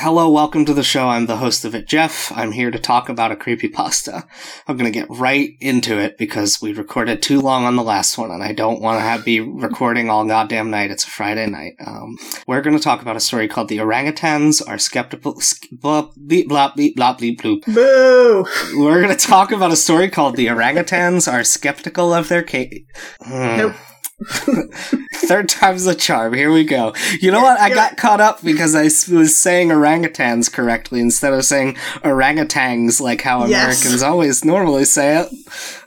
Hello, welcome to the show. I'm the host of it, Jeff. I'm here to talk about a creepypasta. I'm going to get right into it because we recorded too long on the last one and I don't want to be recording all goddamn night. It's a Friday night. Um, we're going to talk about a story called The Orangutans Are Skeptical. Blah, bleep, blah, bleep, blah, bleep, bloop. Boo! We're going to talk about a story called The Orangutans Are Skeptical of Their Cake. Nope. Third time's the charm. Here we go. You know what? I got caught up because I was saying orangutans correctly instead of saying orangutans like how Yes. Americans always normally say it.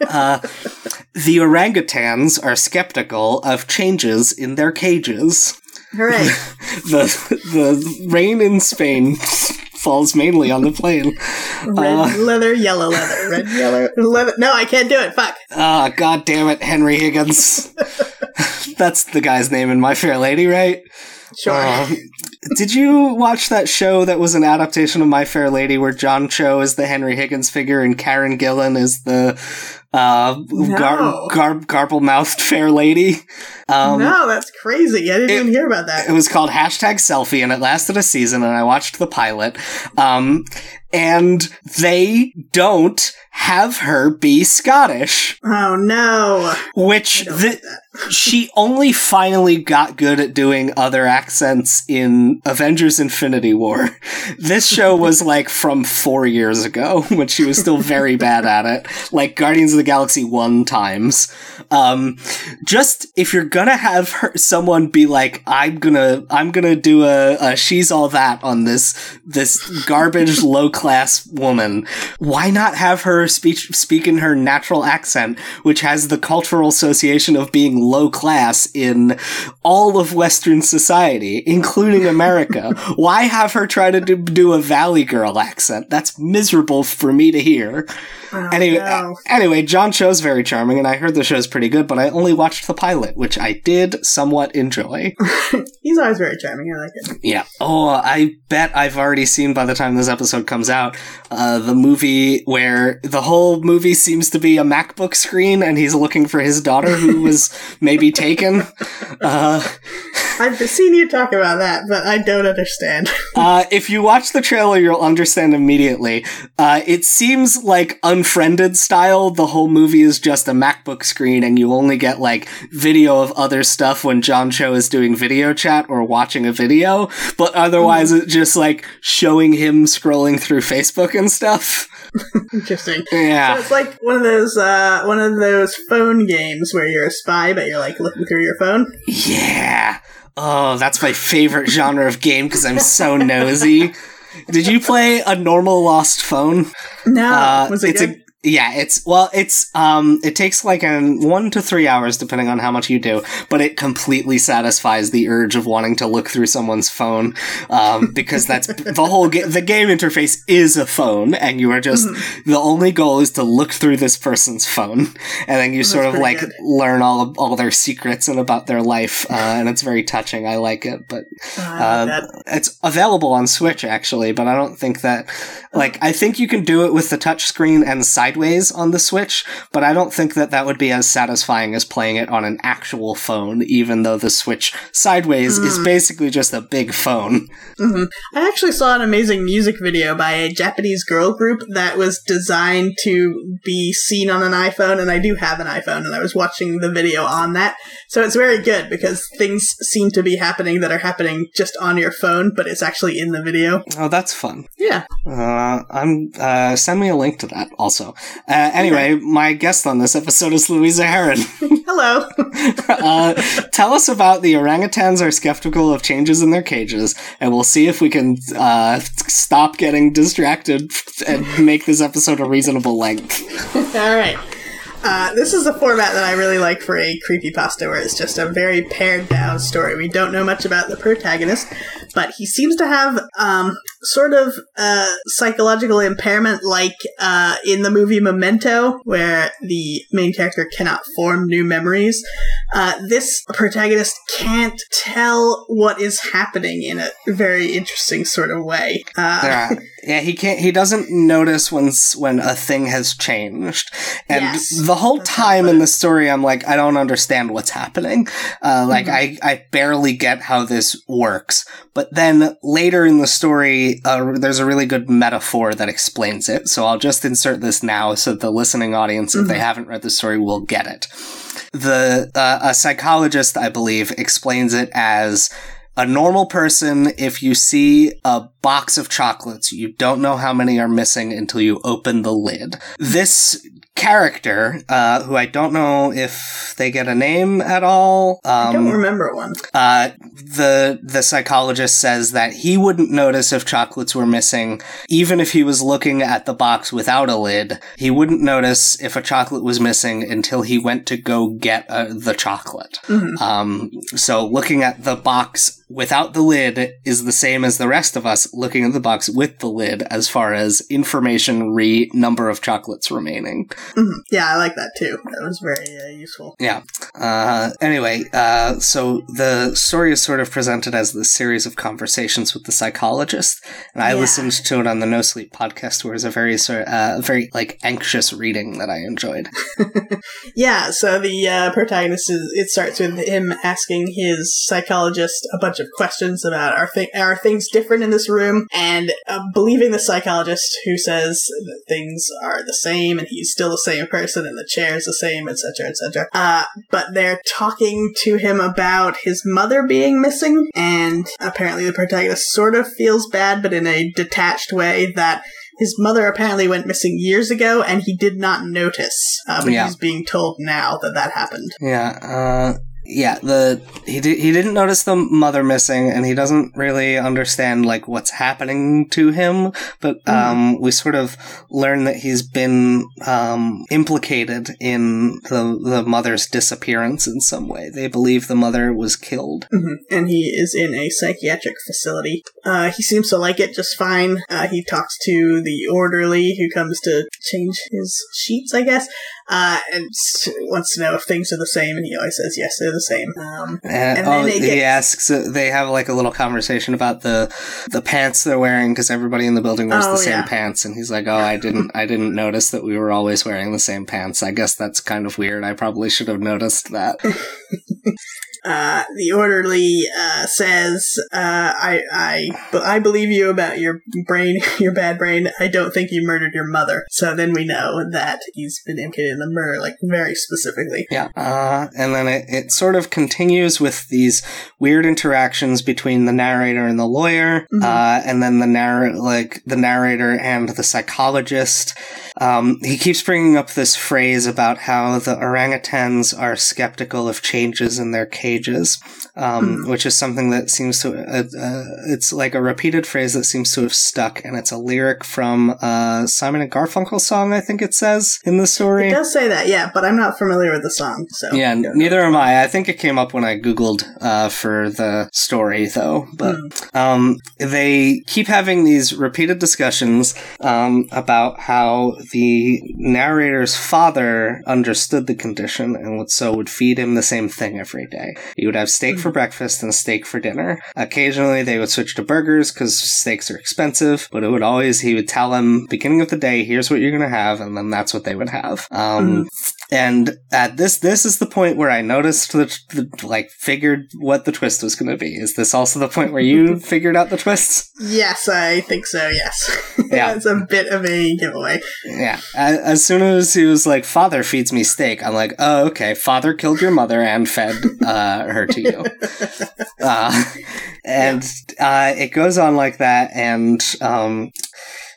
Uh, the orangutans are skeptical of changes in their cages. Hooray. The the rain in Spain falls mainly on the plain. Red leather, yellow leather. Red, yellow, leather. No, I can't do it. Fuck. Ah, god damn it, Henry Higgins. That's the guy's name in My Fair Lady, right? Sure. Um, did you watch that show that was an adaptation of My Fair Lady where John Cho is the Henry Higgins figure and Karen Gillan is the uh, gar- gar- garble mouthed Fair Lady? Um, no, that's crazy. I didn't it- even hear about that. It was called hashtag selfie and it lasted a season and I watched the pilot. Um, and they don't have her be Scottish, oh no. which the, she only finally got good at doing other accents in Avengers Infinity War. This show was like from four years ago when she was still very bad at it, like Guardians of the Galaxy 1 times. Um, just if you're gonna have her, someone be like, I'm gonna, I'm gonna do a, a she's all that on this, this garbage low class woman, why not have her speech, speak in her natural accent, which has the cultural association of being low class in all of Western society, including America? why have her try to do, do a Valley Girl accent? That's miserable for me to hear. Oh, Anyway, no. Uh, anyway, John Cho's very charming, and I heard the show's pretty good, but I only watched the pilot, which I did somewhat enjoy. He's always very charming. I like it. Yeah. Oh, I bet I've already seen by the time this episode comes out uh, the movie where the whole movie seems to be a MacBook screen, and he's looking for his daughter who was maybe taken. Uh, I've seen you talk about that, but I don't understand. uh, if you watch the trailer, you'll understand immediately. Uh, it seems like Unfriended style. The whole movie is just a MacBook screen, and you only get like video of other stuff when John Cho is doing video chat or watching a video. But otherwise, it's just like showing him scrolling through Facebook and stuff. Interesting. So Yeah. it's like one of those uh, one of those phone games where you're a spy, but you're like looking through your phone. Yeah. Oh, that's my favorite genre of game because I'm so nosy. Did you play a normal lost phone? No, Uh, it it's good? a yeah, it's well, it's um, it takes like an one to three hours depending on how much you do, but it completely satisfies the urge of wanting to look through someone's phone, um, because that's the whole ga- the game interface is a phone, and you are just Mm-hmm. the only goal is to look through this person's phone, and then you sort of like good. learn all of, all their secrets and about their life, uh, and it's very touching. I like it, but Uh, uh, it's available on Switch actually, but I don't think that like I think you can do it with the touch screen and sideways on the Switch, but I don't think that that would be as satisfying as playing it on an actual phone even though the Switch sideways is Mm. basically just a big phone. hmm I actually saw an amazing music video by a Japanese girl group that was designed to be seen on an iPhone, and I do have an iPhone, and I was watching the video on that. So it's very good because things seem to be happening that are happening just on your phone, but it's actually in the video. Oh, that's fun. Yeah. Uh, I'm uh, send me a link to that also. Uh, anyway, my guest on this episode is Louisa Heron. Hello. uh, tell us about the orangutans are skeptical of changes in their cages, and we'll see if we can uh, stop getting distracted and make this episode a reasonable length. All right. Uh, this is a format that I really like for a creepypasta where it's just a very pared down story. We don't know much about the protagonist, but he seems to have um, sort of a psychological impairment like uh, in the movie Memento, where the main character cannot form new memories. Uh, this protagonist can't tell what is happening in a very interesting sort of way. Uh, yeah, yeah, he can't. He doesn't notice when when a thing has changed, and Yes, the whole that's how I time in the story, I'm like, I don't understand what's happening. Uh, like, Mhm. I I barely get how this works. But then later in the story, uh, there's a really good metaphor that explains it. So I'll just insert this now, so the listening audience, if they Mhm. haven't read the story, will get it. The uh, a psychologist, I believe, explains it as a normal person, if you see a box of chocolates, you don't know how many are missing until you open the lid. This character, uh, who I don't know if they get a name at all, I don't um, remember one. uh, the the psychologist says that he wouldn't notice if chocolates were missing, even if he was looking at the box without a lid. He wouldn't notice if a chocolate was missing until he went to go get uh, the chocolate. Mhm. Um, so looking at the box without the lid is the same as the rest of us looking at the box with the lid as far as information re number of chocolates remaining. Mhm. Yeah, I like that too. That was very uh, useful. Yeah. Uh, anyway, uh, so the story is sort of presented as this series of conversations with the psychologist, and I Yeah. listened to it on the No Sleep podcast, where it was a very sort, uh, very like anxious reading that I enjoyed. Yeah, so the uh, protagonist is. It starts with him asking his psychologist a bunch of questions about are are things different in this room, and uh, believing the psychologist who says that things are the same and he's still the same person and the chair is the same, etc., etc. Uh, but they're talking to him about his mother being missing, and apparently the protagonist sort of feels bad, but in a detached way that. His mother apparently went missing years ago, and he did not notice. Uh, but Yeah. he's being told now that that happened. Yeah. Uh, yeah. The he did he didn't notice the mother missing, and he doesn't really understand like what's happening to him. But um, we sort of learn that he's been um, implicated in the the mother's disappearance in some way. They believe the mother was killed. hmm And he is in a psychiatric facility. Uh, he seems to like it just fine. Uh, he talks to the orderly who comes to change his sheets, I guess, uh, and wants to know if things are the same. And he always says, yes, they're the same. Um, And, And oh, he asks. uh, They have like a little conversation about the the pants they're wearing because everybody in the building wears Oh, the same yeah. pants, and he's like, "Oh, I didn't, I didn't notice that we were always wearing the same pants. I guess that's kind of weird. I probably should have noticed that." uh, the orderly uh, says, uh, I, I, I believe you about your brain, your bad brain. I don't think you murdered your mother. So then we know that he's been implicated in the murder, like very specifically. Yeah. Uh, and then it, it sort of continues with these weird interactions between the narrator and the lawyer, Mhm. uh, and then the narr- like the narrator and the psychologist. Um, he keeps bringing up this phrase about how the orangutans are skeptical of changes in their cages, um, which is something that seems to, uh, uh, it's like a repeated phrase that seems to have stuck, and it's a lyric from uh, Simon and Garfunkel song, I think it says in the story. It does say that, yeah, but I'm not familiar with the song, so. Yeah, neither am I. I think it came up when I googled uh, for the story, though. But Hmm. um, they keep having these repeated discussions um, about how the narrator's father understood the condition and would so would feed him the same thing every day. He would have steak for breakfast and steak for dinner. Occasionally, they would switch to burgers because steaks are expensive, but it would always he would tell them beginning of the day, "Here's what you're gonna have," and then that's what they would have. Um, and at this, this is the point where I noticed the, the like figured what the twist was going to be. Is this also the point where you figured out the twists? Yes, I think so, yes. Yeah. it's a bit of a giveaway. Yeah. As, as soon as he was like, "Father feeds me steak," I'm like, "Oh, okay. Father killed your mother and fed uh, her to you." uh, and uh, it goes on like that, and um,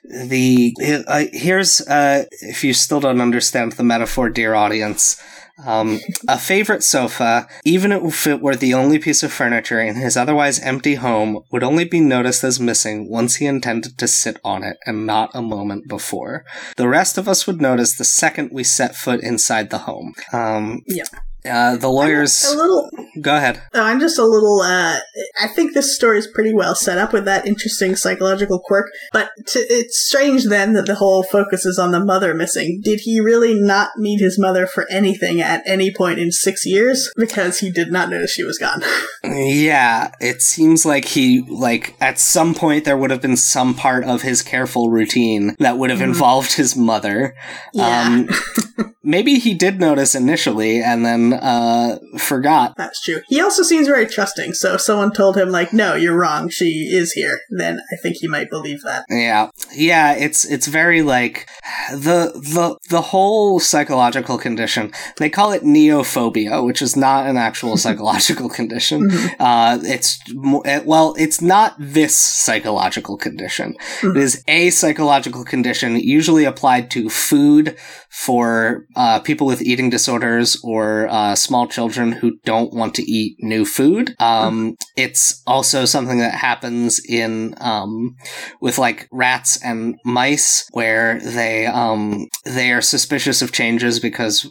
the uh, here's uh, if you still don't understand the metaphor, dear audience. Um, a favorite sofa, even if it were the only piece of furniture in his otherwise empty home, would only be noticed as missing once he intended to sit on it and not a moment before. The rest of us would notice the second we set foot inside the home. Um, Yeah. Uh, the lawyers. A little. Go ahead. I'm just a little. Uh, I think this story is pretty well set up with that interesting psychological quirk. But to, it's strange then that the whole focus is on the mother missing. Did he really not meet his mother for anything at any point in six years? Because he did not notice she was gone. Yeah, it seems like he like at some point there would have been some part of his careful routine that would have Mhm. involved his mother. yeah, Um, maybe he did notice initially and then uh, forgot. that's true. He also seems very trusting. So if someone told him like, "No, you're wrong. She is here," then I think he might believe that. Yeah, yeah. It's it's very like the the the whole psychological condition. They call it neophobia, which is not an actual psychological condition. Mhm. Uh, it's well, it's not this psychological condition. It is a psychological condition usually applied to food for uh, people with eating disorders or uh, small children who don't want to eat new food. Um, it's also something that happens in um, with like rats and mice, where they um, they are suspicious of changes because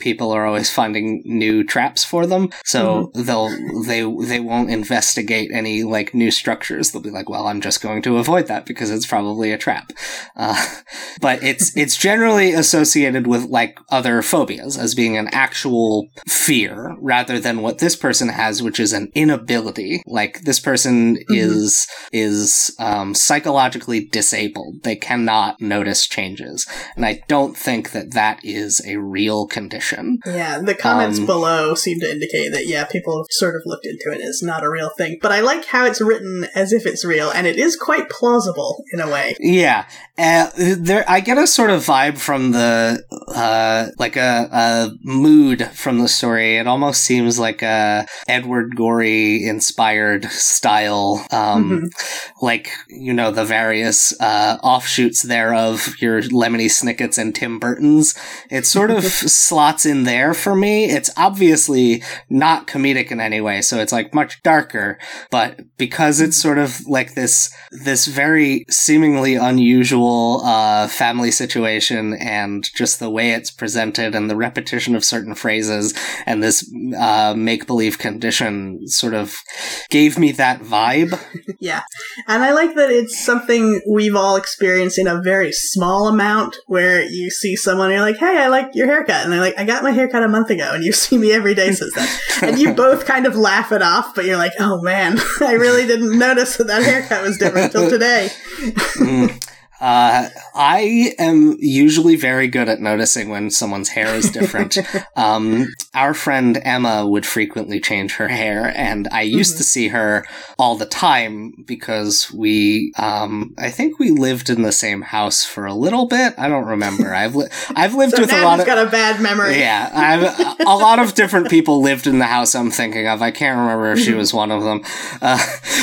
people are always finding new traps for them. So they'll they they won't investigate any like new structures. They'll be like, well, I'm just going to avoid that because it's probably a trap. Uh, but it's it's generally associated with like other phobias as being an actual fear rather than what this person has, which is an inability. Like this person is is um, psychologically disabled. They cannot notice changes, and I don't think that that is a real condition. Yeah, the comments Um, below seem to indicate that yeah, people have sort of looked into it as not a real thing. But I like how it's written as if it's real, and it is quite plausible in a way. Yeah, uh, there. I get a sort of vibe from the, uh, like a, a mood from the story. It almost seems like a Edward Gorey inspired style, um, Mhm. like you know the various uh, offshoots thereof, your Lemony Snickets and Tim Burton's. It sort of slots in there for me. It's obviously not comedic in any way, so it's like much darker. But because it's sort of like this this very seemingly unusual uh, family situation, and just the way it's presented, and the repetition of certain phrases, and this uh, make believe condition, sort of gave me that vibe. Yeah, and I like that it's something we've all experienced in a very small amount, where you see someone, and you're like, "Hey, I like your haircut," and they're like, "I got my haircut a month ago," and you see me every day since then, and you both kind of laugh it off, but you're like, "Oh man, I really didn't notice that that haircut was different until today." Mm. Uh, I am usually very good at noticing when someone's hair is different. um, our friend Emma would frequently change her hair, and I used Mhm. to see her all the time because we, um, I think we lived in the same house for a little bit. I don't remember. I've li- I've lived So with a lot of. got a bad memory. Yeah, I've, a lot of different people lived in the house I'm thinking of. I can't remember if she was one of them. Uh,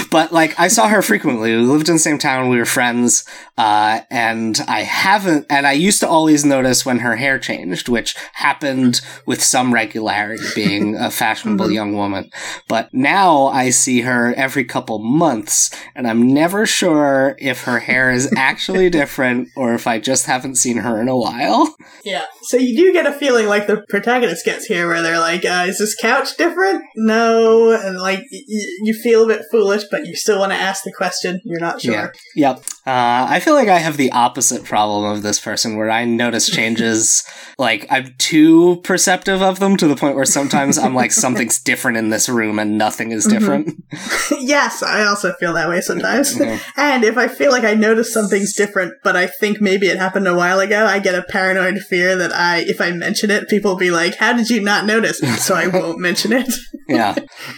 but like, I saw her frequently. We lived in the same town. We were friends. Uh, and I haven't, and I used to always notice when her hair changed, which happened with some regularity being a fashionable Mhm. young woman. But now I see her every couple months and I'm never sure if her hair is actually different or if I just haven't seen her in a while. Yeah. So you do get a feeling like the protagonist gets here, where they're like, uh, "Is this couch different?" No, and like y- y- you feel a bit foolish, but you still want to ask the question. You're not sure. Yeah. Yep. Uh, I feel like I have the opposite problem of this person where I notice changes, like, I'm too perceptive of them to the point where sometimes I'm like, something's different in this room and nothing is Mhm. different. yes, I also feel that way sometimes. Mhm. and if I feel like I notice something's different, but I think maybe it happened a while ago, I get a paranoid fear that I, if I mention it, people will be like, "How did you not notice?" So I won't mention it. yeah.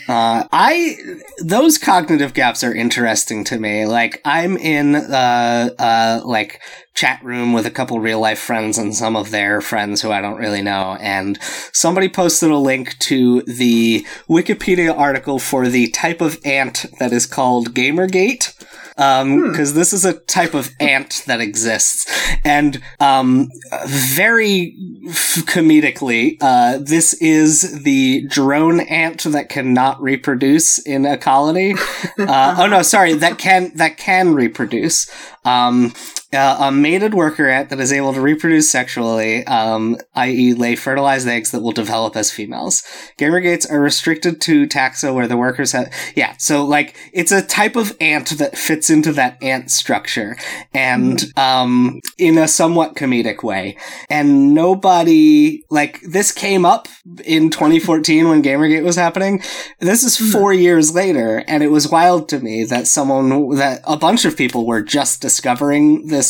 Uh, I, those cognitive gaps are interesting to me. Like, I'm in, uh, uh, like, chat room with a couple real life friends and some of their friends who I don't really know. And somebody posted a link to the Wikipedia article for the type of ant that is called Gamergate. because this is a type of ant that exists, and um, very comedically, uh, this is the drone ant that cannot reproduce in a colony. Uh, oh no, sorry, that can that can reproduce. Um, uh, a mated worker ant that is able to reproduce sexually, um, i.e., lay fertilized eggs that will develop as females. Gamergates are restricted to taxa where the workers have. Yeah, so like it's a type of ant that fits into that ant structure, and um, in a somewhat comedic way. And nobody like this came up in 2014 when Gamergate was happening. This is four years later, and it was wild to me that someone that a bunch of people were just discovering this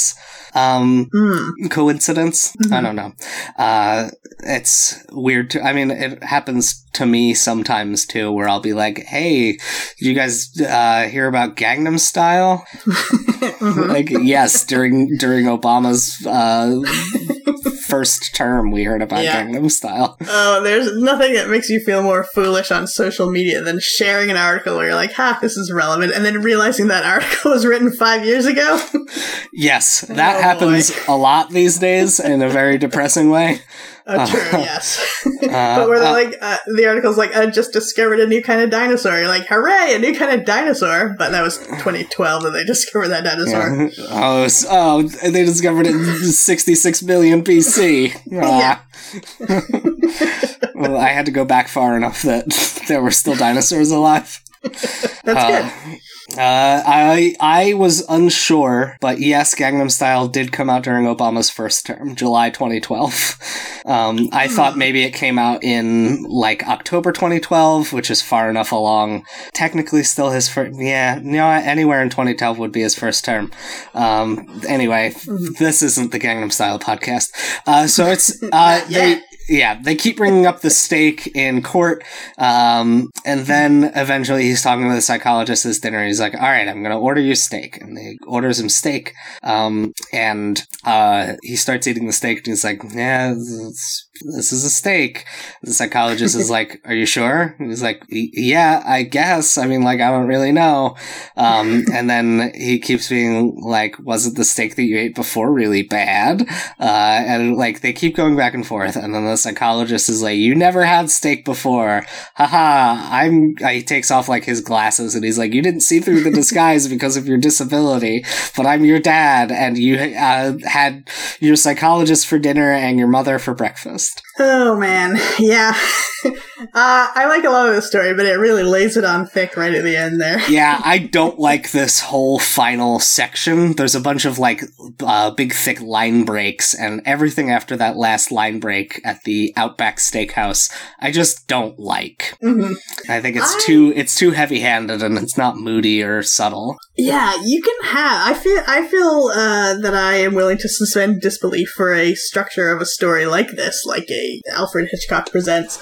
um, Mm. coincidence. I Mhm. don't know. Uh, it's weird. To, I mean, it happens to me sometimes too, where I'll be like, "Hey, you guys uh, hear about Gangnam Style?" Mhm. like, yes, during during Obama's uh, first term, we heard about Yeah. Gangnam Style. Oh, there's nothing that makes you feel more foolish on social media than sharing an article where you're like, ha, this is relevant, and then realizing that article was written five years ago. Yes, that Oh, happens a lot these days in a very depressing way. Oh, true, Uh, yes. Uh, but where they're uh, like, uh, the article's like, I just discovered a new kind of dinosaur. You're like, hooray, a new kind of dinosaur. But that was 2012 that they discovered that dinosaur. Yeah. Oh, oh, they discovered it in 66 million BC. yeah. well, I had to go back far enough that there were still dinosaurs alive. That's Uh, good. Uh, I I was unsure, but yes, Gangnam Style did come out during Obama's first term, July 2012. Um, I Hmm. thought maybe it came out in like October 2012, which is far enough along. Technically, still his first. Yeah, what? anywhere in 2012 would be his first term. Um, anyway, Hmm. this isn't the Gangnam Style podcast. Uh, so it's uh, Not they. Yeah, they keep bringing up the steak in court, um, and then eventually he's talking to the psychologist at his dinner. He's like, "All right, I'm going to order you steak," and he orders him steak. Um, and uh, he starts eating the steak, and he's like, "Yeah, this, this is a steak." The psychologist is like, "Are you sure?" And he's like, "Yeah, I guess. I mean, like, I don't really know." Um, and then he keeps being like, "Wasn't the steak that you ate before really bad?" Uh, and like they keep going back and forth, and then the psychologist is like, "You never had steak before, haha." I'm. He takes off like his glasses, and he's like, "You didn't see through the disguise because of your disability, but I'm your dad, and you uh, had your psychologist for dinner and your mother for breakfast." Oh man, yeah. uh, I like a lot of the story, but it really lays it on thick right at the end there. yeah, I don't like this whole final section. There's a bunch of like uh, big, thick line breaks, and everything after that last line break at the Outback Steakhouse, I just don't like. hmm I think it's I- too it's too heavy handed, and it's not moody or subtle. Yeah, you can have. I feel. I feel uh, that I am willing to suspend disbelief for a structure of a story like this, like a Alfred Hitchcock presents.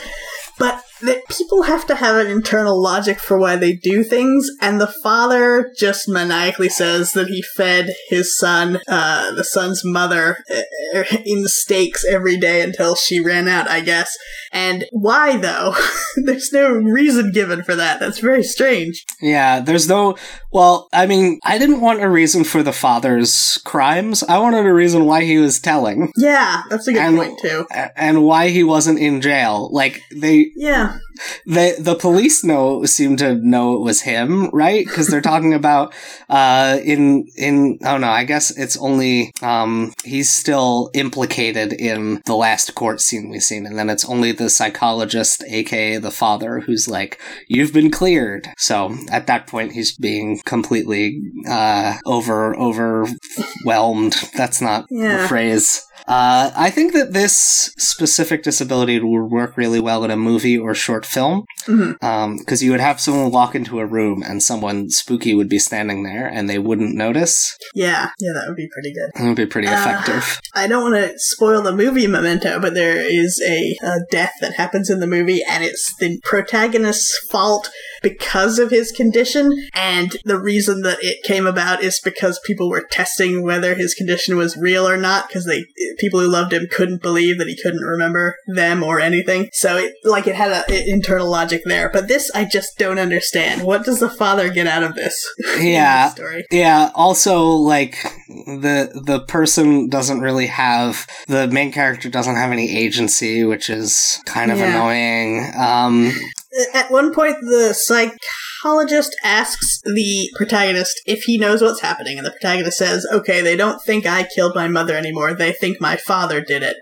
But that people have to have an internal logic for why they do things, and the father just maniacally says that he fed his son, uh, the son's mother, uh, in steaks every day until she ran out, I guess. And why though? There's no reason given for that. That's very strange. Yeah, there's no. Well, I mean, I didn't want a reason for the father's crimes. I wanted a reason why he was telling, Yeah, that's a good And- point too. and why he wasn't in jail. Like they, Yeah. the the police know seem to know it was him, right? Because they're talking about uh in in oh no, I guess it's only um he's still implicated in the last court scene we've seen, and then it's only the psychologist, aka the father, who's like, "You've been cleared." So at that point, he's being completely uh over overwhelmed. That's not Yeah. the phrase. Uh, I think that this specific disability would work really well in a movie or short film because you would have someone walk into a room and someone spooky would be standing there and they wouldn't notice. Yeah. Yeah, that would be pretty good. That would be pretty Uh, effective. I don't want to spoil the movie Memento, but there is a, a death that happens in the movie, and it's the protagonist's fault because of his condition. And the reason that it came about is because people were testing whether his condition was real or not, because they people who loved him couldn't believe that he couldn't remember them or anything. So it like it had an internal logic there. But this I just don't understand. What does the father get out of this? Yeah. this story? Yeah, also like the the person doesn't really have the main character doesn't have any agency, which is kind of Yeah. annoying. Um At one point, the psychologist asks the protagonist if he knows what's happening, and the protagonist says, Okay, they don't think I killed my mother anymore. They think my father did it.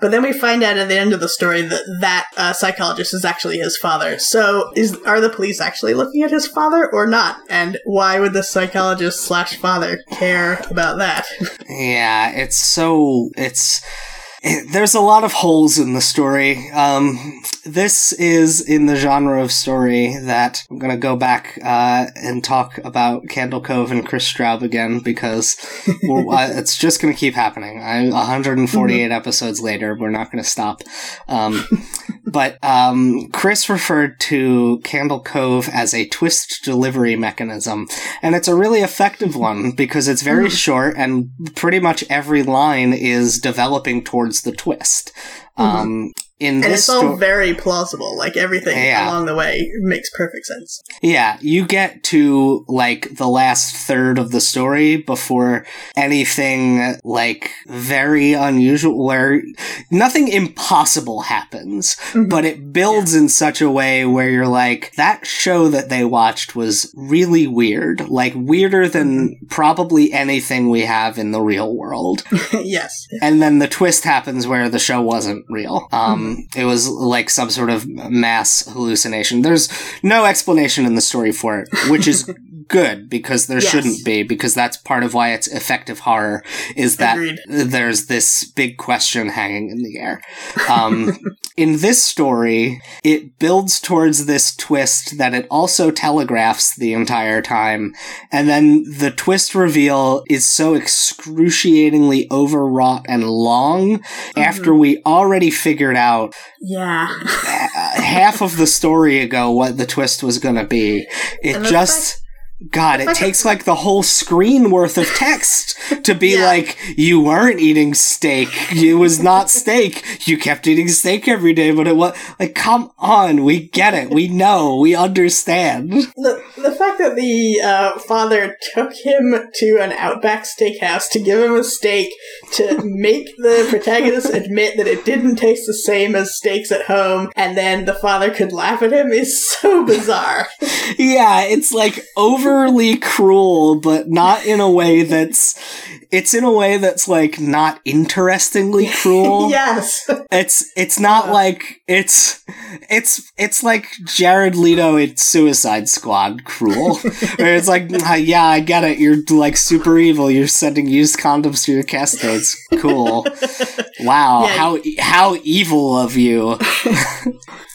But then we find out at the end of the story that that uh, psychologist is actually his father. So, is are the police actually looking at his father or not? And why would the psychologist slash father care about that? yeah, it's so it's it, there's a lot of holes in the story. Um, this is in the genre of story that I'm gonna go back uh, and talk about Candle Cove and Chris Straub again because uh, it's just gonna keep happening. I 148 episodes later, we're not gonna stop. Um, but um, Chris referred to Candle Cove as a twist delivery mechanism, and it's a really effective one because it's very short and pretty much every line is developing towards the twist. Um, in And this it's all sto- very plausible. Like everything Yeah. along the way makes perfect sense. Yeah, you get to like the last third of the story before anything like very unusual where nothing impossible happens, Mhm. but it builds in such a way where you're like that show that they watched was really weird, like weirder than probably anything we have in the real world. yes. and then the twist happens where the show wasn't real. Um, it was like some sort of mass hallucination. There's no explanation in the story for it, which is good because there Yes. shouldn't be because that's part of why it's effective horror is that Agreed. there's this big question hanging in the air. Um, in this story, it builds towards this twist that it also telegraphs the entire time, and then the twist reveal is so excruciatingly overwrought and long after we already figured out Yeah. uh, half of the story ago what the twist was going to be. It just. God, it takes like the whole screen worth of text to be Yeah. like, you weren't eating steak. It was not steak. You kept eating steak every day, but it was like, come on, we get it. We know. We understand. The, the fact that the uh, father took him to an Outback steakhouse to give him a steak to make the protagonist admit that it didn't taste the same as steaks at home, and then the father could laugh at him is so bizarre. Yeah, it's like overly cruel, but not in a way that's. It's in a way that's like not interestingly cruel. yes. It's it's not like it's it's it's like Jared Leto in Suicide Squad cruel. Where it's like, "Ah, yeah, I get it. You're like super evil. You're sending used condoms to your castmates. Cool. Wow, Yeah. how how evil of you.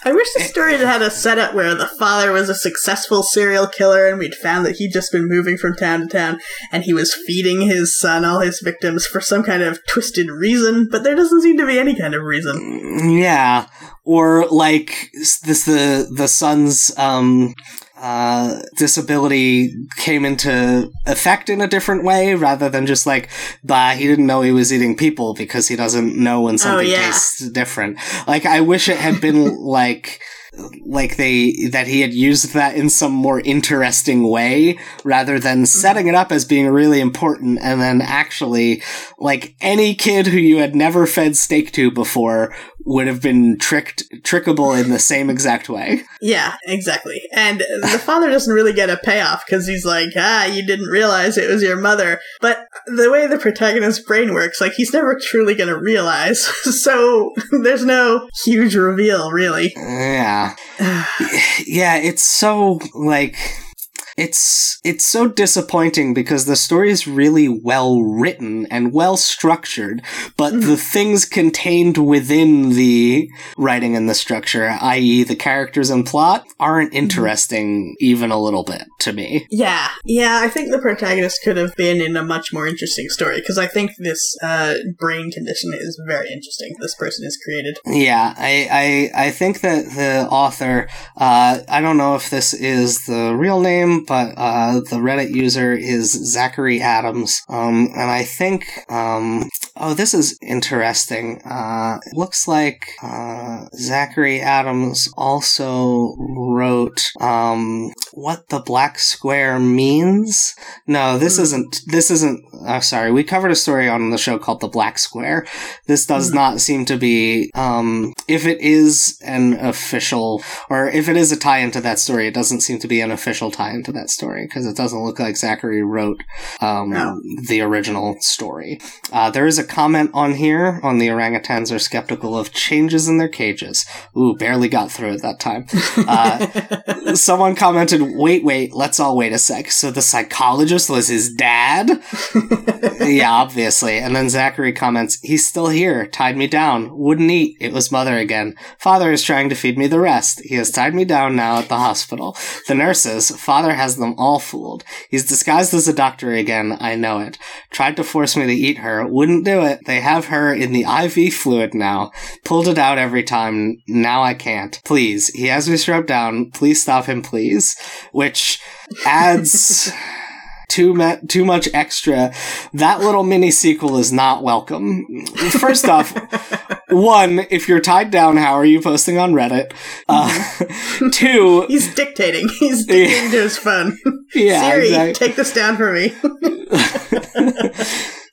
I wish the story had had a setup where the father was a successful serial killer and we'd found that he'd just been moving from town to town and he was feeding his son all his victims for some kind of twisted reason, but there doesn't seem to be any kind of reason. Yeah, or like this the the son's um uh disability came into effect in a different way rather than just like bah he didn't know he was eating people because he doesn't know when something yeah. tastes different. Like I wish it had been like like they that he had used that in some more interesting way rather than setting it up as being really important and then actually like any kid who you had never fed steak to before would have been tricked trickable in the same exact way. Yeah, exactly. And the father doesn't really get a payoff because he's like, ah, you didn't realize it was your mother. But the way the protagonist's brain works, like, he's never truly going to realize. so there's no huge reveal, really. Yeah. yeah, it's so like it's it's so disappointing because the story is really well written and well structured, but Mm-hmm. the things contained within the writing and the structure, i.e., the characters and plot, aren't Mm-hmm. interesting even a little bit to me. Yeah, yeah. I think the protagonist could have been in a much more interesting story because I think this uh, brain condition is very interesting. This person is created. Yeah, I, I, I think that the author, uh, I don't know if this is the real name, but uh, the Reddit user is Zachary Adams. Um, and I think, um, oh, this is interesting. Uh, it looks like uh, Zachary Adams also wrote um, what the black square means. No, this Hmm. isn't. This isn't. Uh, sorry, we covered a story on the show called the Black Square. This does Hmm. not seem to be. Um, if it is an official, or if it is a tie into that story, it doesn't seem to be an official tie into that story because it doesn't look like Zachary wrote um, No. the original story. Uh, there is a comment on here on the orangutans are skeptical of changes in their cages. Ooh, barely got through it that time. Uh, someone commented, wait, wait, let's all wait a sec. So the psychologist was his dad? yeah, obviously. And then Zachary comments, he's still here, tied me down, wouldn't eat. It was mother again. Father is trying to feed me the rest. He has tied me down now at the hospital. The nurses, father has them all fooled. He's disguised as a doctor again, I know it. Tried to force me to eat her, wouldn't do it. They have her in the IV fluid now. Pulled it out every time, now I can't. Please, he has me strapped down. Please stop him, please. Which adds too ma- too much extra. That little mini sequel is not welcome. First off, one, if you're tied down, how are you posting on Reddit? Uh, two, He's dictating. He's dictating to his phone. yeah, Siri, exactly. take this down for me.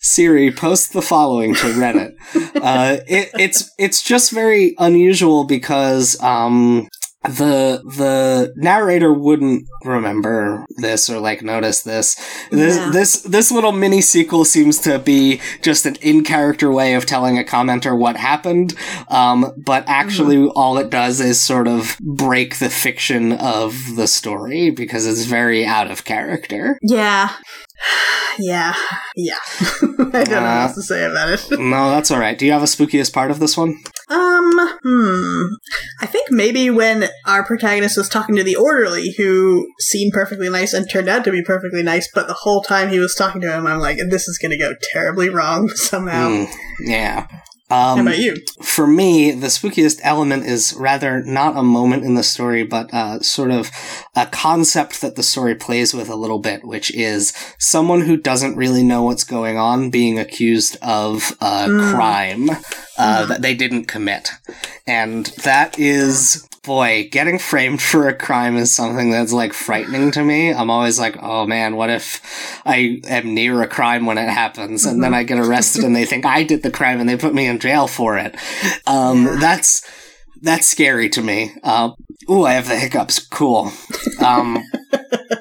Siri, post the following to Reddit. Uh, it, it's it's just very unusual because um, the the narrator wouldn't remember this or like notice this. This Yeah. this this little mini sequel seems to be just an in character way of telling a commenter what happened. Um, but actually, all it does is sort of break the fiction of the story because it's very out of character. yeah. Yeah. Yeah. I don't know what Uh, else to say about it. No, that's all right. Do you have a spookiest part of this one? Um, hmm. I think maybe when our protagonist was talking to the orderly who seemed perfectly nice and turned out to be perfectly nice, but the whole time he was talking to him, I'm like, this is gonna go terribly wrong somehow. Mm, yeah. How Um, about you? for me, the spookiest element is rather not a moment in the story, but uh, sort of a concept that the story plays with a little bit, which is someone who doesn't really know what's going on being accused of a Mm. crime uh, that they didn't commit. And that is. Boy, getting framed for a crime is something that's like frightening to me. I'm always like, oh man, what if I am near a crime when it happens and then I get arrested and they think I did the crime and they put me in jail for it. Um, Yeah. that's, that's scary to me. Uh, ooh, I have the hiccups. Cool. Um,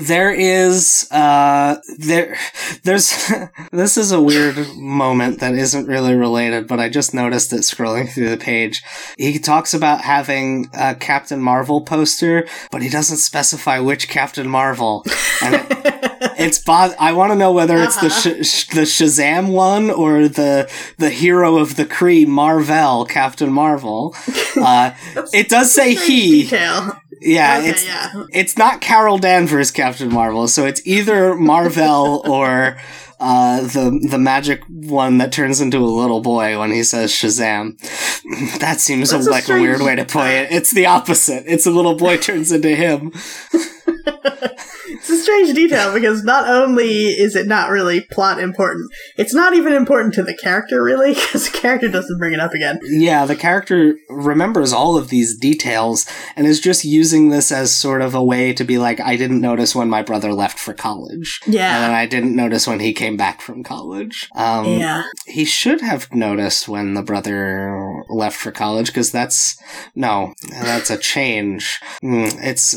there is, uh, there, there's, this is a weird moment that isn't really related, but I just noticed it scrolling through the page. He talks about having a Captain Marvel poster, but he doesn't specify which Captain Marvel. And it, it's bo- I want to know whether it's the sh- sh- the Shazam one or the the hero of the Kree Marvel Captain Marvel. Uh, it does say he. Detail. Yeah, okay, it's yeah. it's not Carol Danvers Captain Marvel, so it's either Marvel or uh, the the magic one that turns into a little boy when he says Shazam. That seems That's a like a weird way to play it. It's the opposite. It's a little boy turns into him. It's a strange detail because not only is it not really plot important, it's not even important to the character, really, because the character doesn't bring it up again. Yeah, the character remembers all of these details and is just using this as sort of a way to be like, I didn't notice when my brother left for college. Yeah. And. I didn't notice when he came back from college. Um, Yeah. He should have noticed when the brother left for college because that's no, that's a change. Mm, It's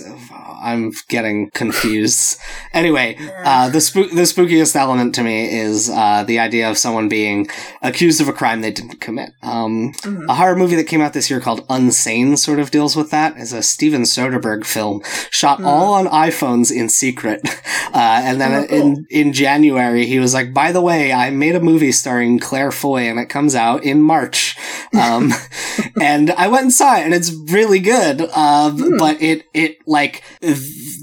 I'm getting confused Yes. Anyway, uh, the spook the spookiest element to me is uh, the idea of someone being accused of a crime they didn't commit. Um, Mhm. A horror movie that came out this year called Unsane sort of deals with that. It's a Steven Soderbergh film shot Hmm. all on iPhones in secret. Uh, and then Oh, cool. in, in January, he was like, by the way, I made a movie starring Claire Foy and it comes out in March. Um, and I went and saw it and it's really good. Hmm. but it, it like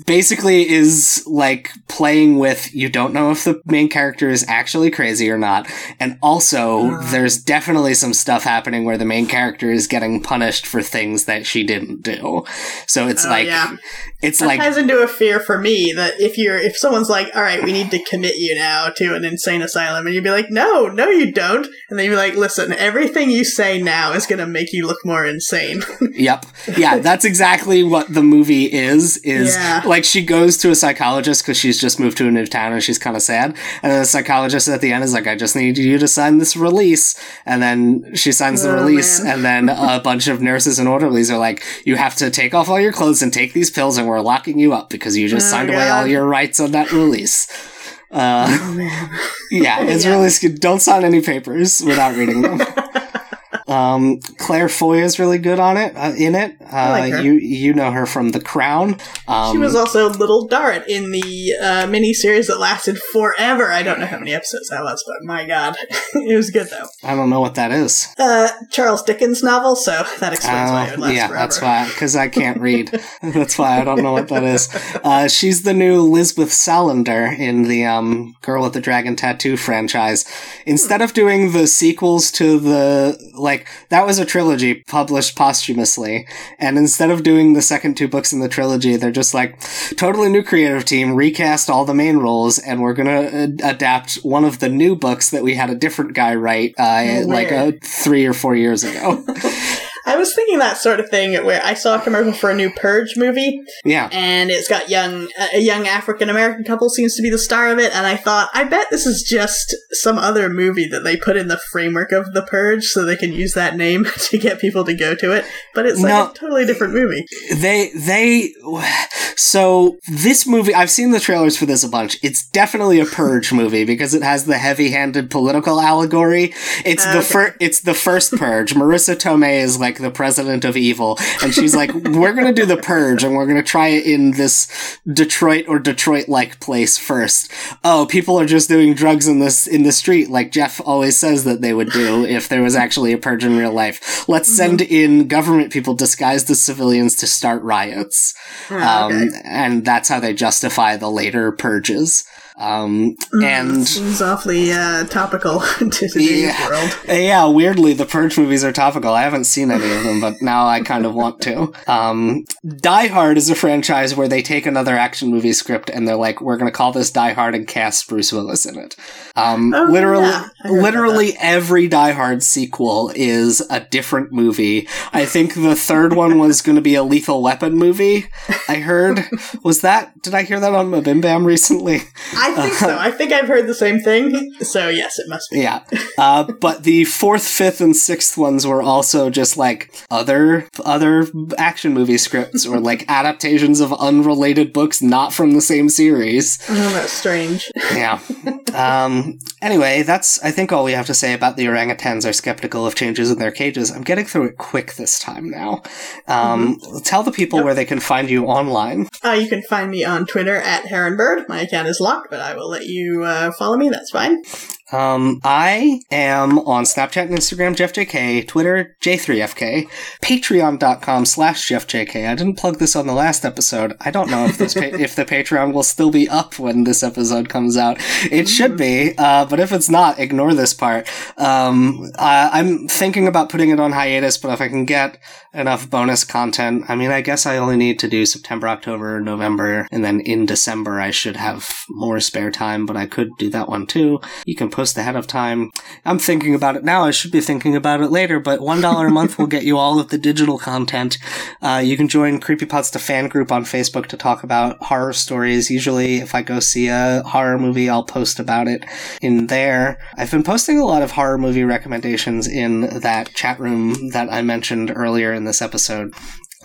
basically is like playing with, you don't know if the main character is actually crazy or not. And also, Ah. there's definitely some stuff happening where the main character is getting punished for things that she didn't do. So it's Oh, like, yeah. it's That like, ties into a fear for me that if you're if someone's like, all right, we need to commit you now to an insane asylum, and you'd be like, no, no, you don't, and then you'd be like, listen, everything you say now is gonna make you look more insane. Yep. Yeah, that's exactly what the movie is. Is Yeah. like she goes to a psychologist because she's just moved to a new town and she's kind of sad. And then the psychologist at the end is like, "I just need you to sign this release." And then she signs the Oh, release, man. and then a bunch of nurses and orderlies are like, "You have to take off all your clothes and take these pills, and we're locking you up because you just Oh, signed away all your rights on that release." Uh, oh man. yeah, it's Yeah. really don't sign any papers without reading them. Um, Claire Foy is really good on it. Uh, in it, uh, like you you know her from The Crown. Um, She was also Little Dorrit in the uh, mini series that lasted forever. I don't know how many episodes that was, but my god, it was good though. I don't know what that is. Uh, Charles Dickens novel, so that explains why it would Oh, last yeah, forever. that's why. Because I can't read. that's why I don't know what that is. Uh, she's the new Lisbeth Salander in the um, Girl with the Dragon Tattoo franchise. Instead of doing the sequels to the like, that was a trilogy published posthumously, and instead of doing the second two books in the trilogy, they're just like totally new creative team, recast all the main roles, and we're gonna uh, adapt one of the new books that we had a different guy write, uh, like uh, three or four years ago. I was thinking that sort of thing where I saw a commercial for a new Purge movie, yeah. and it's got young a young African American couple seems to be the star of it, and I thought, I bet this is just some other movie that they put in the framework of the Purge so they can use that name to get people to go to it. But it's like No. a totally different movie. they they so this movie i've seen the trailers for this a bunch it's definitely a purge movie because it has the heavy-handed political allegory it's the Okay. first it's the first purge marisa tomei is like the president of evil. And she's like we're gonna do the purge and we're gonna try it in this detroit or detroit like place first. Oh people are just doing drugs in this in the street like jeff always says that they would do if there was actually a purge in real life. Let's send in government people disguised as civilians to start riots. Ah, um, and that's how they justify the later purges um, Mm, and seems awfully uh, topical to today's Yeah. world. Yeah, weirdly, the Purge movies are topical. I haven't seen any of them, but now I kind of want to. Um, Die Hard is a franchise where they take another action movie script and they're like, "We're going to call this Die Hard and cast Bruce Willis in it." Um, Oh, literally, yeah. I heard about literally every Die Hard sequel is a different movie. I think the third one was going to be a Lethal Weapon movie. I heard. Was that? Did I hear that on Mabim Bam recently? I think so. I think I've heard the same thing. So yes, it must be. Yeah. Uh, but the fourth, fifth, and sixth ones were also just like other other action movie scripts or like adaptations of unrelated books not from the same series. Oh, that's strange. Yeah. Um, anyway, that's I think all we have to say about the orangutans are skeptical of changes in their cages. I'm getting through it quick this time now. Um, Tell the people Yep. where they can find you online. Uh, you can find me on Twitter at Heronbird. My account is locked, but I will let you uh, follow me. That's fine. Um, I am on Snapchat and Instagram, JeffJK, Twitter, J3FK, Patreon.com slash JeffJK. I didn't plug this on the last episode. I don't know if this pa- if the Patreon will still be up when this episode comes out. It should be, uh, but if it's not, ignore this part. Um, I, I'm thinking about putting it on hiatus, but if I can get enough bonus content, I mean, I guess I only need to do September, October, November, and then in December I should have more spare time, but I could do that one too. You can post ahead of time. I'm thinking about it now. I should be thinking about it later, but $1 a month will get you all of the digital content. Uh, you can join Creepypasta fan group on Facebook to talk about horror stories. Usually, if I go see a horror movie, I'll post about it in there. I've been posting a lot of horror movie recommendations in that chat room that I mentioned earlier in this episode.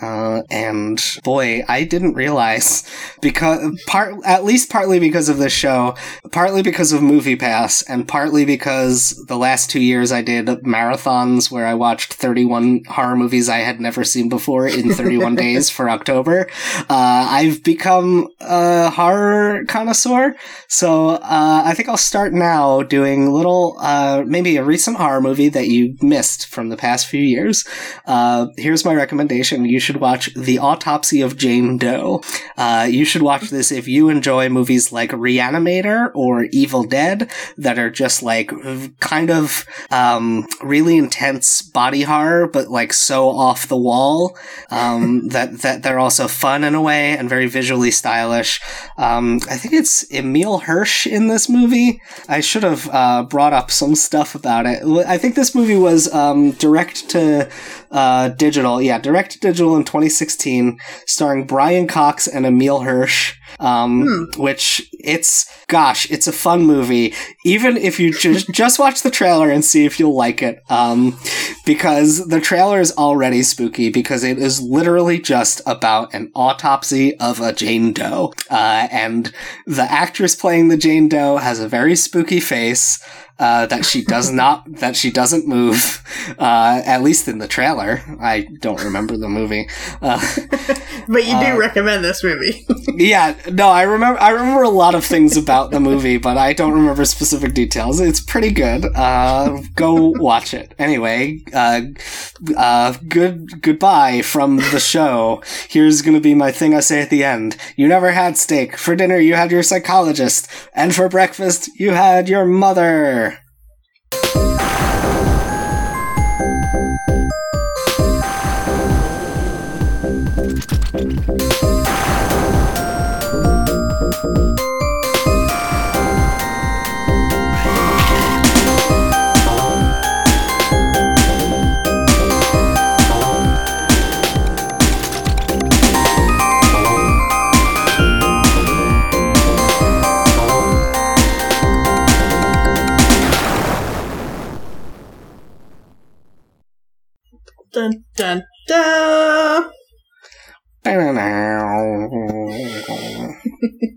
Uh, and boy, I didn't realize because part, at least partly because of this show, partly because of Movie Pass, and partly because the last two years I did marathons where I watched 31 horror movies I had never seen before in 31 days for October. Uh, I've become a horror connoisseur. So, uh, I think I'll start now doing little, uh, maybe a recent horror movie that you missed from the past few years. Uh, here's my recommendation. You should watch The Autopsy of Jane Doe. Uh, you should watch this if you enjoy movies like Reanimator or Evil Dead that are just like kind of um, really intense body horror, but like so off the wall um, that that they're also fun in a way and very visually stylish. Um, I think it's Emile Hirsch in this movie. I should have uh, brought up some stuff about it. I think this movie was um, direct to uh, digital, yeah, direct to digital in 2016, starring Brian Cox and Emile Hirsch. Um, hmm. which it's gosh, it's a fun movie. Even if you just just watch the trailer and see if you'll like it, um, because the trailer is already spooky because it is literally just about an autopsy of a Jane Doe, uh, and the actress playing the Jane Doe has a very spooky face uh, that she does not that she doesn't move uh, at least in the trailer i don't remember the movie uh, but you do uh, recommend this movie yeah no i remember i remember a lot of things about the movie but i don't remember specific details. It's pretty good. Uh, go watch it. Anyway uh, good goodbye from the show. Here's gonna be my thing i say at the end. You never had steak. For dinner you had your psychologist. And for breakfast you had your mother Dun dun dun.